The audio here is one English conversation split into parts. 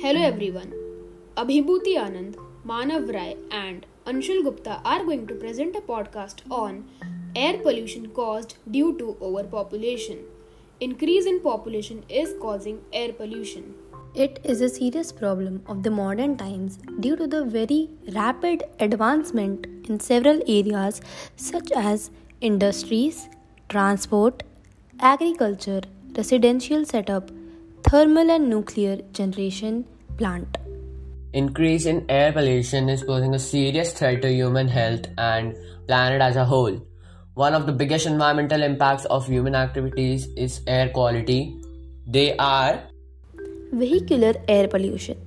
Hello everyone. Abhibhuti Anand, Manav Rai, and Anshul Gupta are going to present a podcast on air pollution caused due to overpopulation. Increase in population is causing air pollution. It is a serious problem of the modern times due to the very rapid advancement in several areas such as industries, transport, agriculture, residential setup, thermal and nuclear generation plant. Increase in air pollution is posing a serious threat to human health and planet as a whole. One of the biggest environmental impacts of human activities is air quality. They are Vehicular air pollution.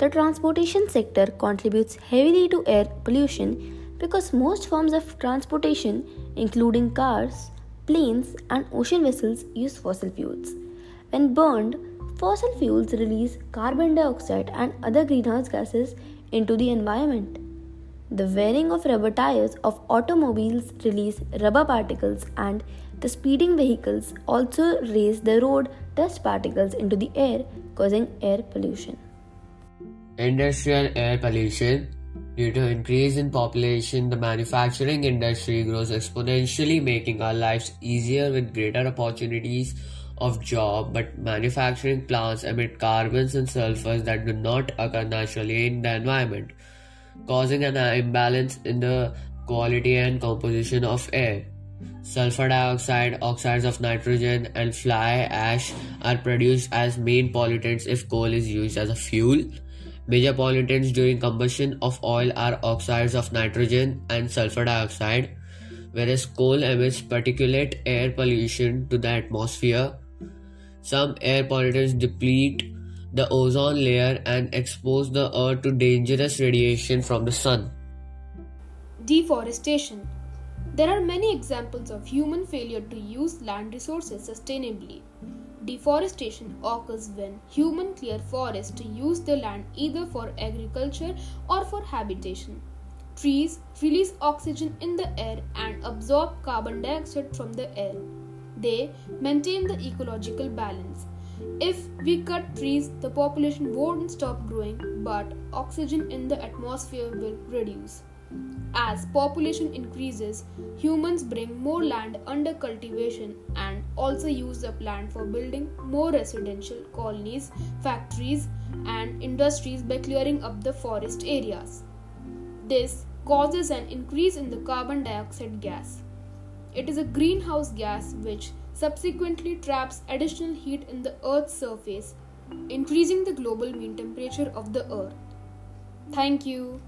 The transportation sector contributes heavily to air pollution because most forms of transportation, including cars, planes, and ocean vessels, use fossil fuels. When burned, fossil fuels release carbon dioxide and other greenhouse gases into the environment. The wearing of rubber tires of automobiles release rubber particles and the speeding vehicles also raise the road dust particles into the air causing air pollution. industrial air pollution. Due to increase in population, the manufacturing industry grows exponentially, making our lives easier with greater opportunities of job. But manufacturing plants emit carbons and sulfurs that do not occur naturally in the environment, causing an imbalance in the quality and composition of air. Sulfur dioxide, oxides of nitrogen, and fly ash are produced as main pollutants if coal is used as a fuel. Major pollutants during combustion of oil are oxides of nitrogen and sulfur dioxide, whereas coal emits particulate air pollution to the atmosphere. Some air pollutants deplete the ozone layer and expose the earth to dangerous radiation from the sun. Deforestation. There are many examples of human failure to use land resources sustainably. Deforestation occurs when humans clear forests to use the land either for agriculture or for habitation. Trees release oxygen in the air and absorb carbon dioxide from the air. They maintain the ecological balance. If we cut trees, the population won't stop growing, but oxygen in the atmosphere will reduce. As population increases, humans bring more land under cultivation and also use the land for building more residential colonies, factories, and industries by clearing up the forest areas. This causes an increase in the carbon dioxide gas. It is a greenhouse gas which subsequently traps additional heat in the Earth's surface, increasing the global mean temperature of the Earth. Thank you.